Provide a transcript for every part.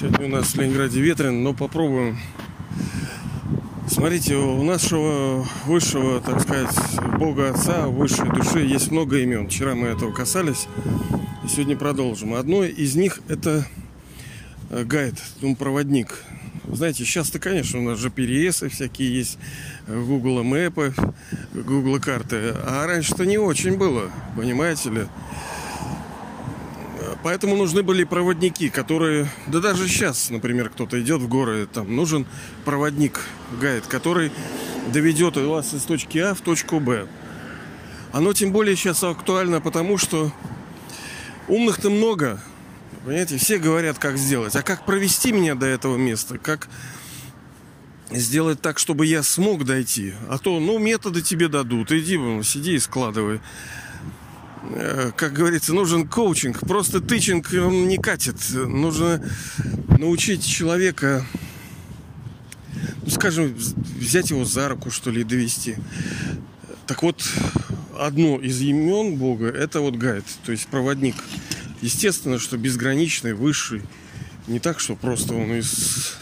Сегодня у нас в Ленинграде ветрено, но попробуем. Смотрите, у нашего высшего, так сказать, Бога Отца, высшей души есть много имен. Вчера мы этого касались, и сегодня продолжим. Одно из них это э, гайд, ну, проводник. Знаете, сейчас-то, конечно, у нас GPS всякие есть, Google Мэпы, Google карты. А раньше-то не очень было, понимаете ли? Поэтому нужны были проводники, которые... Да даже сейчас, например, кто-то идет в горы, там нужен проводник, гайд, который доведет вас из точки А в точку Б. Оно тем более сейчас актуально, потому что умных-то много. Понимаете, все говорят, как сделать. А как провести меня до этого места? Как сделать так, чтобы я смог дойти? А то, ну, методы тебе дадут. Иди, сиди и складывай. Э, как говорится, нужен коучинг. Просто тычинг не катит. Нужно научить человека, ну, скажем, взять его за руку, что ли, и довести. Так вот, одно из имен Бога – это вот гайд, то есть проводник. Естественно, что безграничный, высший. Не так, что просто он из,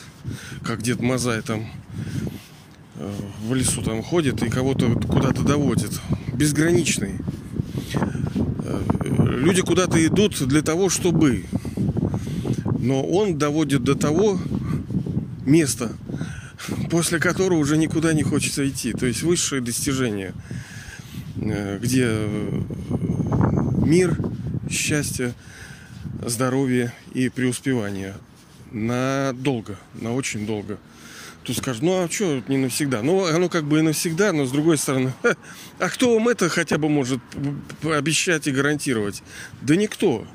как Дед Мазай там э, в лесу там ходит и кого-то куда-то доводит. Безграничный люди куда-то идут для того, чтобы. Но он доводит до того места, после которого уже никуда не хочется идти. То есть высшее достижение, э, где мир, счастье, здоровье и преуспевание. Надолго, на очень долго. Тут скажут, ну а что не навсегда? Ну, оно как бы и навсегда, но с другой стороны, а кто вам это хотя бы может обещать и гарантировать? Да никто.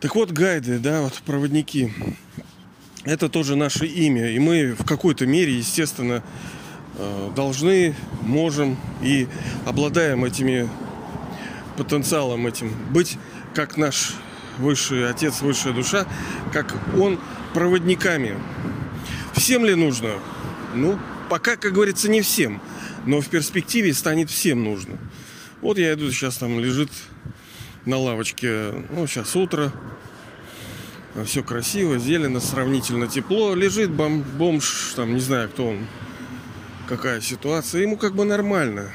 Так вот, гайды, да, вот проводники, это тоже наше имя. И мы в какой-то мере, естественно, э, должны, можем и обладаем этими потенциалом этим быть как наш высший отец, высшая душа, как он проводниками Всем ли нужно? Ну, пока, как говорится, не всем. Но в перспективе станет всем нужно. Вот я иду, сейчас там лежит на лавочке. Ну, сейчас утро. Все красиво, зелено, сравнительно тепло. Лежит бом бомж, там, не знаю, кто он, какая ситуация. Ему как бы нормально.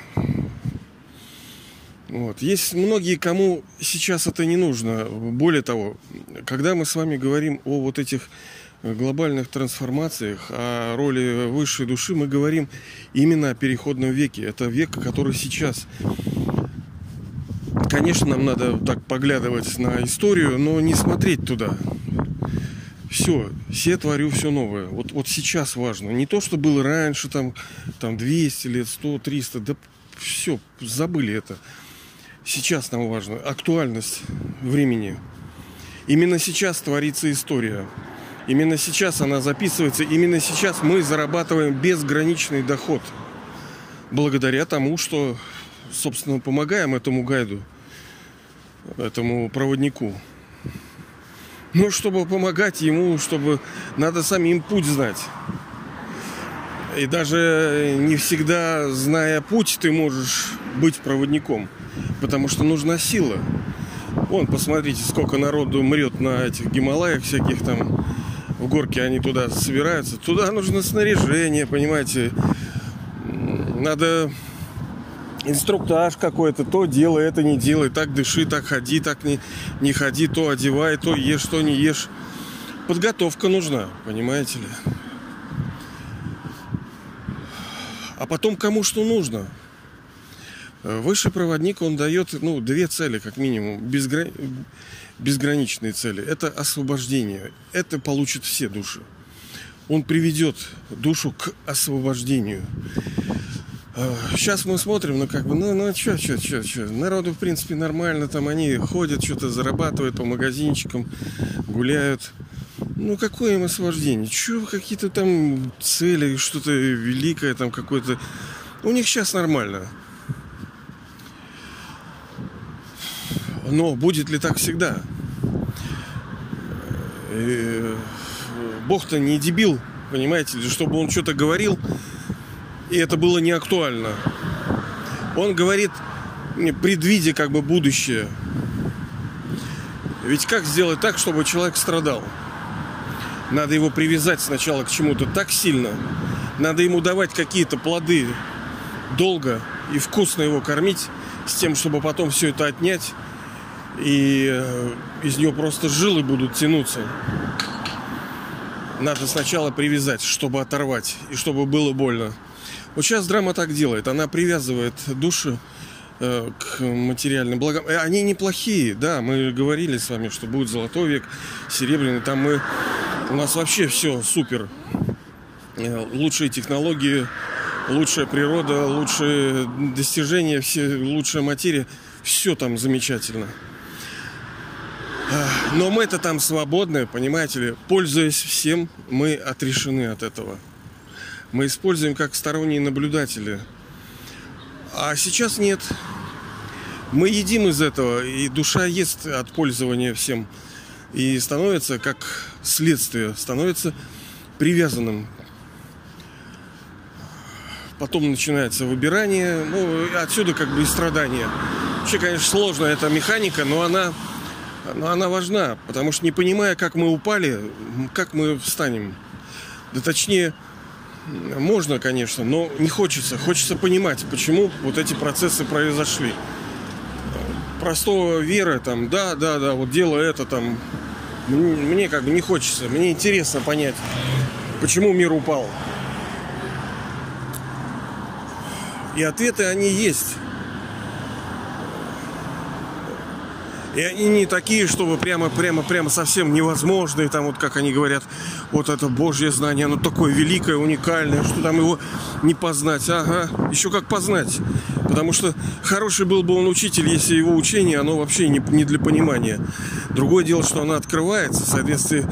Вот. Есть многие, кому сейчас это не нужно. Более того, когда мы с вами говорим о вот этих глобальных трансформациях, о роли высшей души мы говорим именно о переходном веке. Это век, который сейчас. Конечно, нам надо так поглядывать на историю, но не смотреть туда. Все, все творю все новое. Вот, вот сейчас важно. Не то, что было раньше, там, там 200 лет, 100, 300. Да все, забыли это. Сейчас нам важно. Актуальность времени. Именно сейчас творится история. Именно сейчас она записывается, именно сейчас мы зарабатываем безграничный доход. Благодаря тому, что, собственно, помогаем этому гайду, этому проводнику. Но чтобы помогать ему, чтобы надо самим путь знать. И даже не всегда, зная путь, ты можешь быть проводником. Потому что нужна сила. Вон, посмотрите, сколько народу мрет на этих Гималаях всяких там в горке они туда собираются. Туда нужно снаряжение, понимаете. Надо инструктаж какой-то, то делай, это не делай, так дыши, так ходи, так не, не ходи, то одевай, то ешь, то не ешь. Подготовка нужна, понимаете ли. А потом кому что нужно. Высший проводник, он дает ну, две цели, как минимум. Безгра безграничные цели. Это освобождение. Это получат все души. Он приведет душу к освобождению. Сейчас а, мы смотрим, ну как бы, ну, ну, что, что, что, что. Народу, в принципе, нормально, там они ходят, что-то зарабатывают по магазинчикам, гуляют. Ну, какое им освобождение? Что, какие-то там цели, что-то великое там какое-то. У них сейчас нормально. Но будет ли так всегда? Э, Бог-то не дебил, понимаете чтобы он что-то говорил, и это было не актуально. Он говорит, предвидя как бы будущее. Ведь как сделать так, чтобы человек страдал? Надо его привязать сначала к чему-то так сильно. Надо ему давать какие-то плоды долго и вкусно его кормить с тем, чтобы потом все это отнять и э, из него просто жилы будут тянуться. Надо сначала привязать, чтобы оторвать и чтобы было больно. Вот сейчас драма так делает. Она привязывает души э, к материальным благам. Э, они неплохие, да, мы говорили с вами, что будет золотой век, серебряный. Там мы, у нас вообще все супер. Э, лучшие технологии, лучшая природа, лучшие достижения, все, лучшая материя. Все там замечательно. Но мы-то там свободны, понимаете ли. Пользуясь всем, мы отрешены от этого мы используем как сторонние наблюдатели. А сейчас нет. Мы едим из этого, и душа ест от пользования всем. И становится, как следствие, становится привязанным. Потом начинается выбирание, ну, отсюда как бы и страдания. Вообще, конечно, сложно эта механика, но она, но она важна, потому что не понимая, как мы упали, как мы встанем. Да точнее, можно, конечно, но не хочется. Хочется понимать, почему вот эти процессы произошли. Простого веры, там, да, да, да, вот делаю это, там, мне как бы не хочется. Мне интересно понять, почему мир упал. И ответы они есть. И они не такие, чтобы прямо, прямо, прямо совсем невозможные, там вот как они говорят, вот это Божье знание, оно такое великое, уникальное, что там его не познать. Ага, еще как познать. Потому что хороший был бы он учитель, если его учение, оно вообще не, не для понимания. Другое дело, что оно открывается в соответствии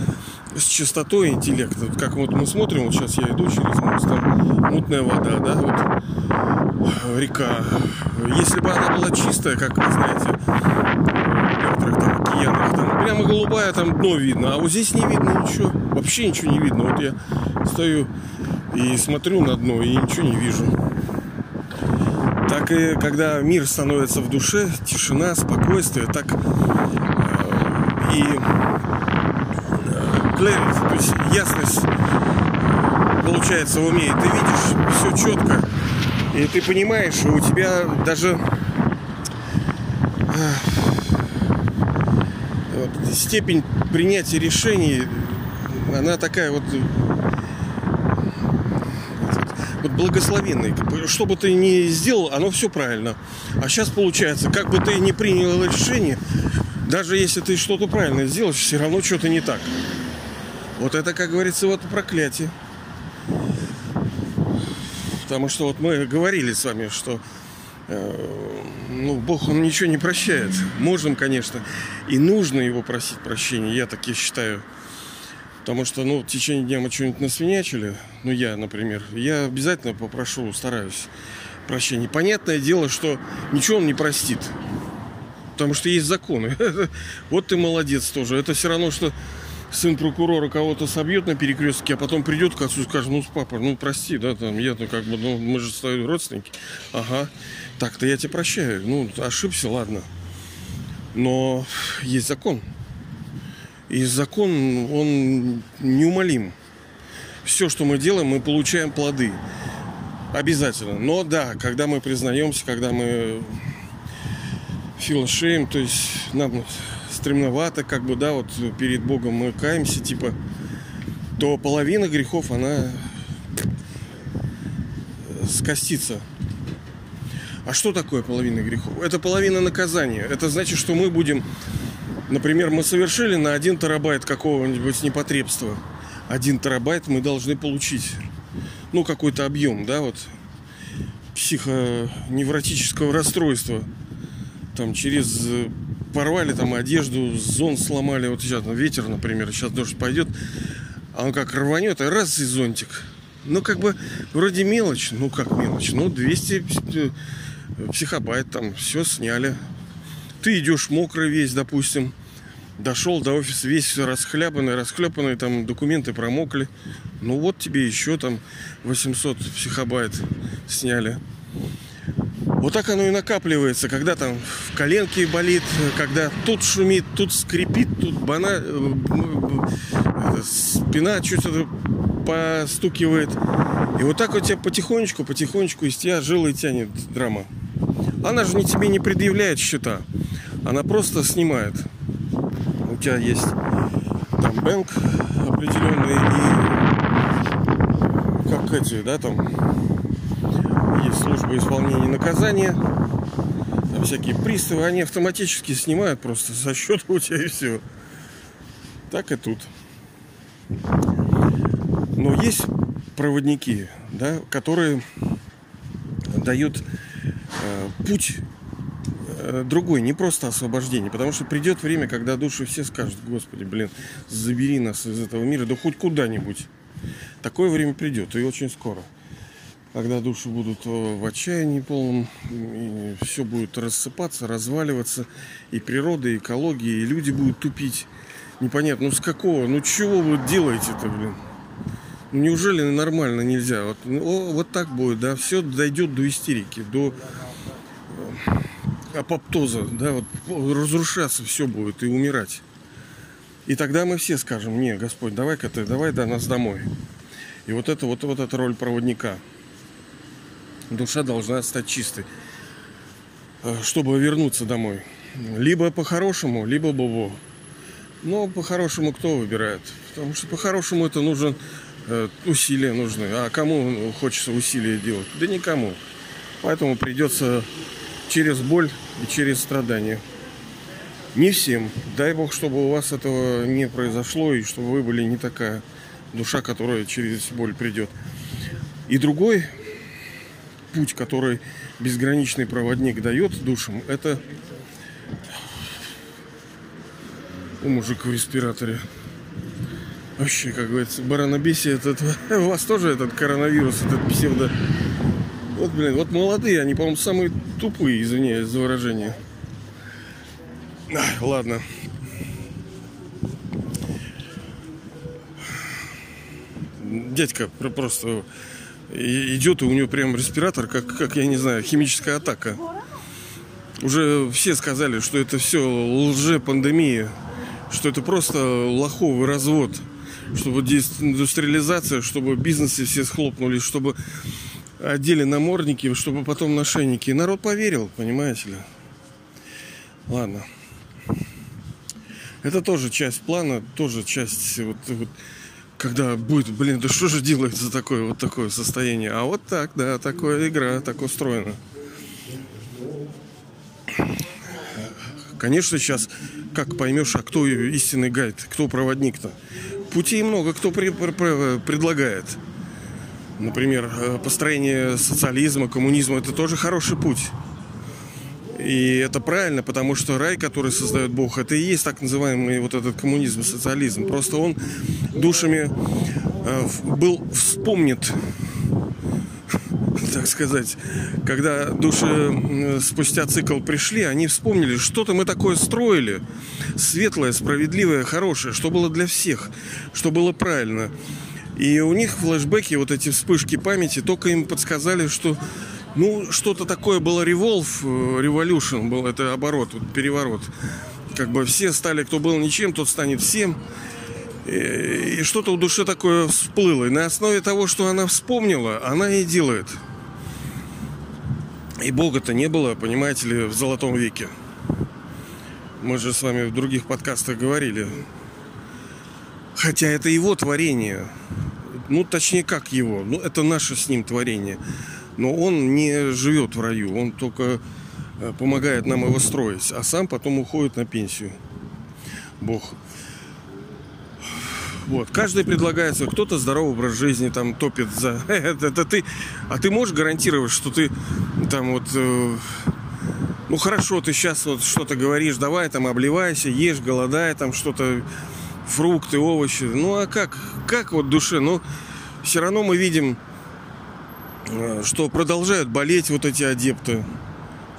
с частотой интеллекта. Вот как вот мы смотрим, вот сейчас я иду через мост, там мутная вода, да, вот река. Если бы она была чистая, как вы знаете, некоторых там океанах, там прямо голубая, там дно видно, а вот здесь не видно ничего, вообще ничего не видно. Вот я стою и смотрю на дно и ничего не вижу. Так и когда мир становится в душе, тишина, спокойствие, так э, и clarity, то есть ясность получается в уме, и ты видишь все четко, и ты понимаешь, у тебя даже э, вот, степень принятия решений, она такая вот вот благословенный. Что бы ты ни сделал, оно все правильно. А сейчас получается, как бы ты ни принял решение, даже если ты что-то правильно сделаешь, все равно что-то не так. Вот это, как говорится, вот проклятие. Потому что вот мы говорили с вами, что э, ну, Бог, Он ничего не прощает. Можем, конечно, и нужно Его просить прощения, я так и считаю. Потому что, ну, в течение дня мы что-нибудь насвинячили, ну, я, например, я обязательно попрошу, стараюсь прощения. Понятное дело, что ничего Он не простит. Потому что есть законы. Вот ты молодец тоже. Это все равно, что сын прокурора кого-то собьет на перекрестке, а потом придет к отцу и скажет, ну, папа, ну, прости, да, там, я, ну, как бы, ну, мы же с тобой родственники. Ага, так-то я тебя прощаю. Ну, ошибся, ладно. Но есть закон. И закон, он неумолим. Все, что мы делаем, мы получаем плоды. Обязательно. Но да, когда мы признаемся, когда мы shame, то есть нам стремновато, как бы, да, вот перед Богом мы каемся, типа, то половина грехов, она скостится. А что такое половина грехов? Это половина наказания. Это значит, что мы будем, например, мы совершили на один терабайт какого-нибудь непотребства. Один терабайт мы должны получить. Ну, какой-то объем, да, вот психоневротического расстройства. Там через порвали там одежду, зон сломали. Вот сейчас ну, ветер, например, сейчас дождь пойдет, а он как рванет, и раз и зонтик. Ну, как бы, вроде мелочь. Ну, как мелочь? Ну, 200 э, психобайт там, все сняли. Ты идешь мокрый весь, допустим. Дошел до офиса весь расхлябанный, расхлепанный, там документы промокли. Ну вот тебе еще там 800 психобайт сняли. Вот так оно и накапливается, когда там в коленке болит, когда тут шумит, тут скрипит, тут бана... Э, спина что-то постукивает. И вот так вот тебя потихонечку, потихонечку из тебя жилы тянет драма. Она же не тебе не предъявляет счета. Она просто снимает. У тебя есть там бэнк определенный и как эти, да, там служба исполнения наказания, там всякие приставы, они автоматически снимают просто со счета у тебя и все. Так и тут. Но есть проводники, да, которые дают э, путь э, другой, не просто освобождение, потому что придет время, когда души все скажут, Господи, блин, забери нас из этого мира, да хоть куда-нибудь. Такое время придет, и очень скоро когда души будут э, в отчаянии полном, и все будет рассыпаться, разваливаться, и природа, и экология, и люди будут тупить. Непонятно, ну с какого, ну чего вы делаете-то, блин? Ну неужели нормально нельзя? Вот, ну, вот так будет, да, все дойдет до истерики, до э, апоптоза, да, вот разрушаться все будет и умирать. И тогда мы все скажем, не, Господь, давай-ка ты, давай до нас домой. И вот это вот, вот эта роль проводника – душа должна стать чистой, э, чтобы вернуться домой. Либо по-хорошему, либо бобо. Но по-хорошему кто выбирает? Потому что по-хорошему это нужен э, усилия нужны. А кому хочется усилия делать? Да никому. Поэтому придется через боль и через страдания. Не всем. Дай Бог, чтобы у вас этого не произошло, и чтобы вы были не такая душа, которая через боль придет. И другой путь, который безграничный проводник дает душам, это у мужика в респираторе. Вообще, как говорится, баранобесие, этот, у вас тоже этот коронавирус, этот псевдо... Вот, блин, вот молодые, они, по-моему, самые тупые, извиняюсь за выражение. Ах, ладно. Дядька просто идет, и у него прям респиратор, как, как, я не знаю, химическая атака. Уже все сказали, что это все лже-пандемия, что это просто лоховый развод, чтобы индустриализация, чтобы бизнесы все схлопнулись, чтобы одели намордники, чтобы потом нашейники. И народ поверил, понимаете ли. Ладно. Это тоже часть плана, тоже часть вот, вот когда будет, блин, да что же делается такое, вот такое состояние. А вот так, да, такая игра, так устроена. Конечно, сейчас как поймешь, а кто истинный гайд, кто проводник-то. Путей много, кто при, при, предлагает. Например, э, построение социализма, коммунизма – это тоже хороший путь. И это правильно, потому что рай, который создает Бог, это и есть так называемый вот этот коммунизм, социализм. Просто он душами э, был вспомнит, так сказать, когда души спустя цикл пришли, они вспомнили, что-то мы такое строили, светлое, справедливое, хорошее, что было для всех, что было правильно. И у них флешбеки, вот эти вспышки памяти, только им подсказали, что ну, что-то такое было револв, революшн был, это оборот, вот, переворот. Как бы все стали, кто был ничем, тот станет всем. И, и что-то в душе такое всплыло. И на основе того, что она вспомнила, она и делает. И Бога-то не было, понимаете ли, в золотом веке. Мы же с вами в других подкастах говорили. Хотя это его творение. Ну, точнее, как его. Ну, это наше с ним творение но он не живет в раю, он только э, помогает нам его строить, а сам потом уходит на пенсию. Бог. Вот. Каждый предлагается, кто-то здоровый образ жизни там топит за это, ты. А ты можешь гарантировать, что ты там вот э, ну хорошо, ты сейчас вот что-то говоришь, давай там обливайся, ешь, голодай, там что-то, фрукты, овощи. Ну а как, как вот душе? Ну, все равно мы видим что продолжают болеть вот эти адепты,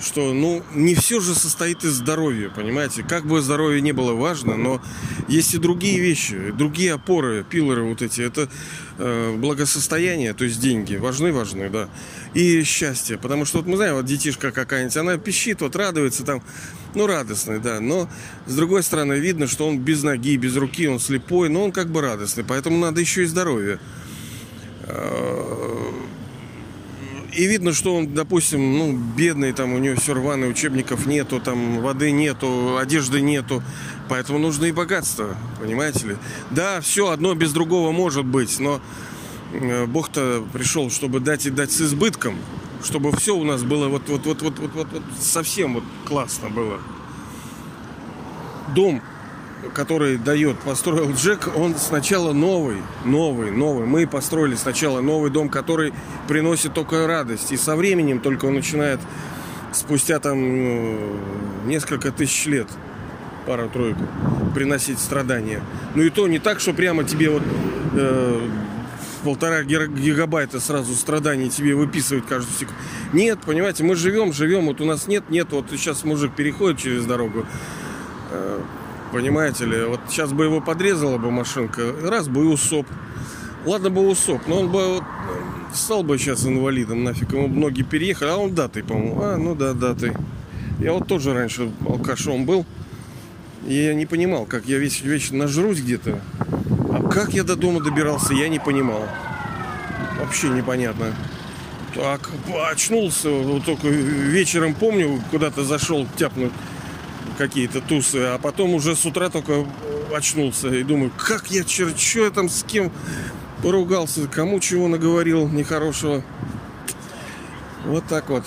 что, ну, не все же состоит из здоровья, понимаете? Как бы здоровье не было важно, но есть и другие вещи, другие опоры, пилоры вот эти. Это э, благосостояние, то есть деньги, важны, важны, да. И счастье, потому что вот мы знаем, вот детишка какая-нибудь, она пищит, вот радуется там, ну, радостный, да. Но, с другой стороны, видно, что он без ноги, без руки, он слепой, но он как бы радостный, поэтому надо еще и здоровье э, и видно, что он, допустим, ну, бедный, там у него все рваное, учебников нету, там воды нету, одежды нету. Поэтому нужно и богатство, понимаете ли. Да, все одно без другого может быть, но э, Бог-то пришел, чтобы дать и дать с избытком, чтобы все у нас было вот, вот, вот, вот, вот совсем вот классно было. Дом который дает, построил Джек, он сначала новый, новый, новый. Мы построили сначала новый дом, который приносит только радость. И со временем только он начинает, спустя там э, несколько тысяч лет, пару-тройку, приносить страдания. Ну и то не так, что прямо тебе вот э, полтора гигабайта сразу страданий тебе выписывают каждую секунду. Нет, понимаете, мы живем, живем, вот у нас нет, нет, вот сейчас мужик переходит через дорогу, э, Понимаете ли, вот сейчас бы его подрезала бы машинка, раз бы и усоп. Ладно бы усоп, но он бы вот, стал бы сейчас инвалидом, нафиг, ему ноги переехали, а он датый, по-моему. А, ну да, датый. Я вот тоже раньше алкашом был. И я не понимал, как я весь вечер нажрусь где-то. А как я до дома добирался, я не понимал. Вообще непонятно. Так, очнулся, вот только вечером помню, куда-то зашел тяпнуть какие-то тусы, а потом уже с утра только очнулся и думаю, как я чер, что я там с кем поругался, кому чего наговорил нехорошего. Вот так вот.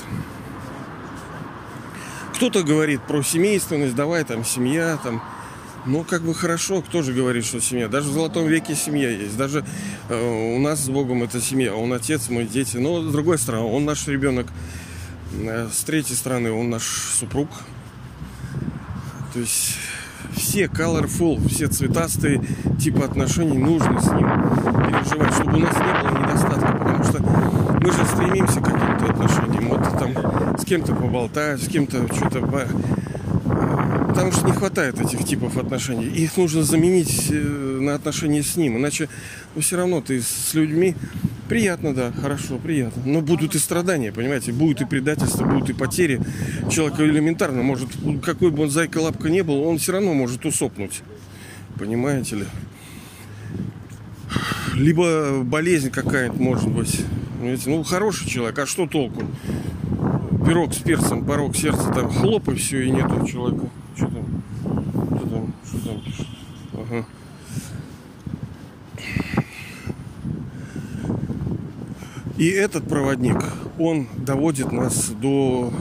Кто-то говорит про семейственность, давай там семья, там. Ну, как бы хорошо, кто же говорит, что семья? Даже в Золотом веке семья есть. Даже э, у нас с Богом это семья. Он отец, мы дети. Но с другой стороны, он наш ребенок. Э, с третьей стороны, он наш супруг, то есть все colorful, все цветастые типа отношений нужно с ним переживать, чтобы у нас не было недостатка, потому что мы же стремимся к каким-то отношениям. Вот там с кем-то поболтать, с кем-то что-то Потому что не хватает этих типов отношений. Их нужно заменить э, на отношения с ним. Иначе ну, все равно ты с людьми приятно, да, хорошо, приятно. Но будут и страдания, понимаете, будут и предательства, будут и потери. Человек элементарно может, какой бы он зайка-лапка не был, он все равно может усопнуть. Понимаете ли? Либо болезнь какая-нибудь может быть. Понимаете? Ну, хороший человек, а что толку? Пирог с перцем, порог сердца, там хлоп и все, и нету человека. Что там? Что там? Что там пишет? Ага. И этот проводник, он доводит нас до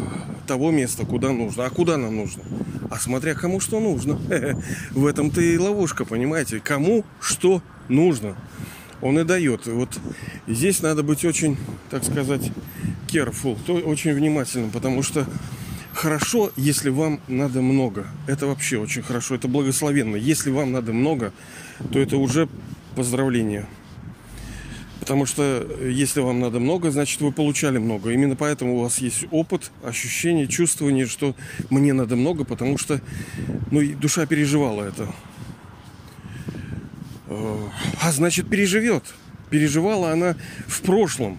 того места, куда нужно. А куда нам нужно? А смотря кому что нужно. В этом-то и ловушка, понимаете? Кому что нужно. Он и дает. Вот здесь надо быть очень, так сказать, careful, то очень внимательным, потому что хорошо, если вам надо много. Это вообще очень хорошо, это благословенно. Если вам надо много, то это уже поздравление. Потому что э, если вам надо много, значит вы получали много. Именно поэтому у вас есть опыт, ощущение, чувствование, что мне надо много, потому что ну, душа переживала это. Э, а значит переживет. Переживала она в прошлом.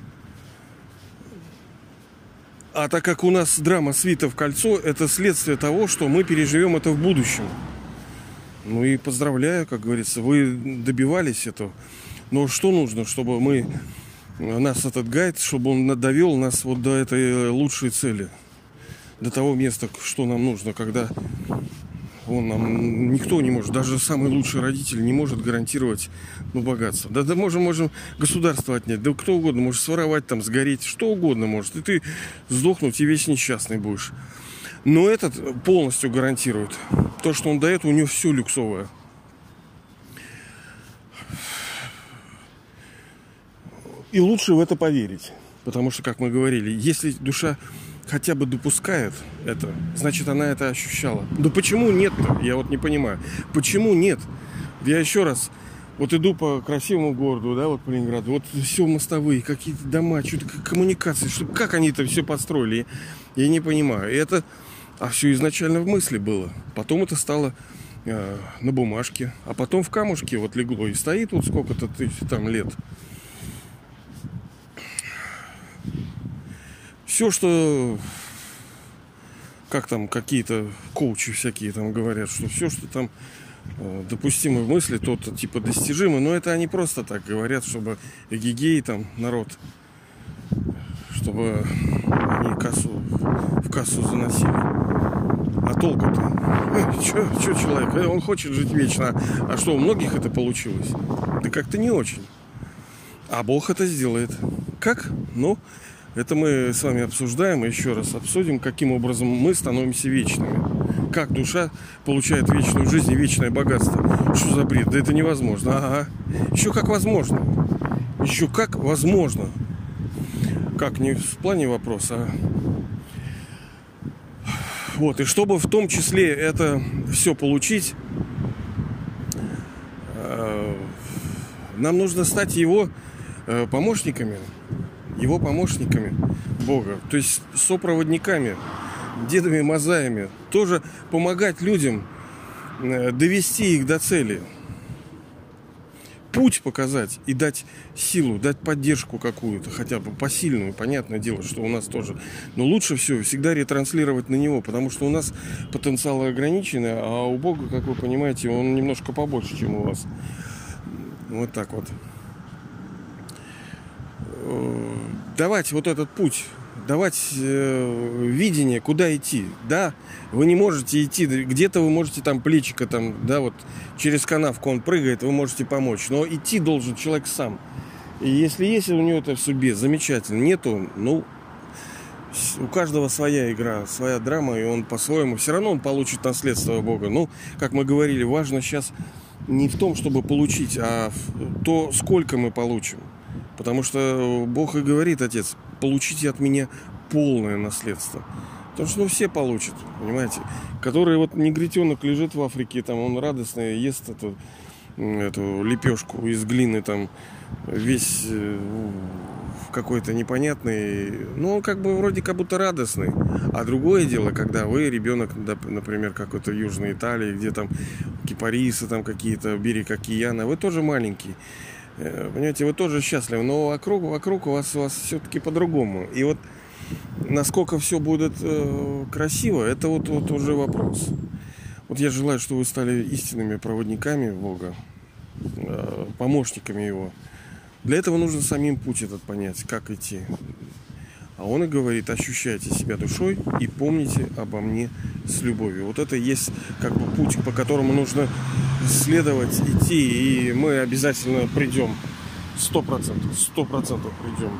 А так как у нас драма свита в кольцо, это следствие того, что мы переживем это в будущем. Ну и поздравляю, как говорится, вы добивались этого. Но что нужно, чтобы мы нас этот гайд, чтобы он довел нас вот до этой лучшей цели, до того места, что нам нужно, когда он нам никто не может, даже самый лучший родитель не может гарантировать ну, богатство. Да, да можем, можем государство отнять, да кто угодно, может своровать, там, сгореть, что угодно может. И ты сдохнуть и весь несчастный будешь. Но этот полностью гарантирует. То, что он дает, у него все люксовое. И лучше в это поверить. Потому что, как мы говорили, если душа хотя бы допускает это, значит, она это ощущала. Да почему нет-то? Я вот не понимаю. Почему нет? Я еще раз Вот иду по красивому городу, да, вот по Ленинграду, вот все мостовые, какие-то дома, что-то коммуникации, что, как они это все построили, я не понимаю. И это, а все изначально в мысли было. Потом это стало э, на бумажке, а потом в камушке вот легло и стоит вот сколько-то тысяч там лет. Все, что как там какие-то коучи всякие там говорят, что все, что там э, допустимы в мысли, то типа достижимы, но это они просто так говорят, чтобы эгигей там народ, чтобы они кассу в кассу заносили. А толку-то? Э, Что человек? Э, он хочет жить вечно. А что, у многих это получилось? Да как-то не очень. А Бог это сделает. Как? Ну, это мы с вами обсуждаем и еще раз обсудим, каким образом мы становимся вечными. Как душа получает вечную жизнь и вечное богатство. Что за бред? Да это невозможно. Ага. Еще как возможно. Еще как возможно. Как не в плане вопроса, а вот, и чтобы в том числе это все получить, э, нам нужно стать его э, помощниками его помощниками Бога, то есть сопроводниками, дедами Мазаями, тоже помогать людям э, довести их до цели. Путь показать и дать силу, дать поддержку какую-то, хотя бы посильную, понятное дело, что у нас тоже. Но лучше всего всегда ретранслировать на него, потому что у нас потенциалы ограничены, а у Бога, как вы понимаете, он немножко побольше, чем у вас. Вот так вот. Давать вот этот путь, давать э, видение, куда идти. Да, вы не можете идти, где-то вы можете там плечика там, да, вот через канавку он прыгает, вы можете помочь. Но идти должен человек сам. И если есть у него это в судьбе, замечательно. Нету, ну, у каждого своя игра, своя драма, и он по-своему, все равно он получит наследство Бога. Ну, как мы говорили, важно сейчас не в том, чтобы получить, а в то, сколько мы получим. Потому что Бог и говорит, отец, получите от меня полное наследство. Потому что ну, все получат, понимаете. Который вот негритенок лежит в Африке, там он радостный, ест эту, эту лепешку из глины, там весь э, какой-то непонятный, ну, он как бы вроде как будто радостный. А другое дело, когда вы ребенок, например, какой-то Южной Италии, где там кипарисы там какие-то, берег океана, вы тоже маленький. Э, понимаете, вы тоже счастливы, но вокруг, вокруг у вас, у вас все-таки по-другому. И вот насколько все будет э, красиво, это вот, вот уже вопрос. Вот я желаю, чтобы вы стали истинными проводниками Бога, э, помощниками Его. Для этого нужно самим путь этот понять, как идти. А он и говорит, ощущайте себя душой и помните обо мне с любовью. Вот это есть как бы путь, по которому нужно следовать, идти, и мы обязательно придем. Сто процентов, сто процентов придем.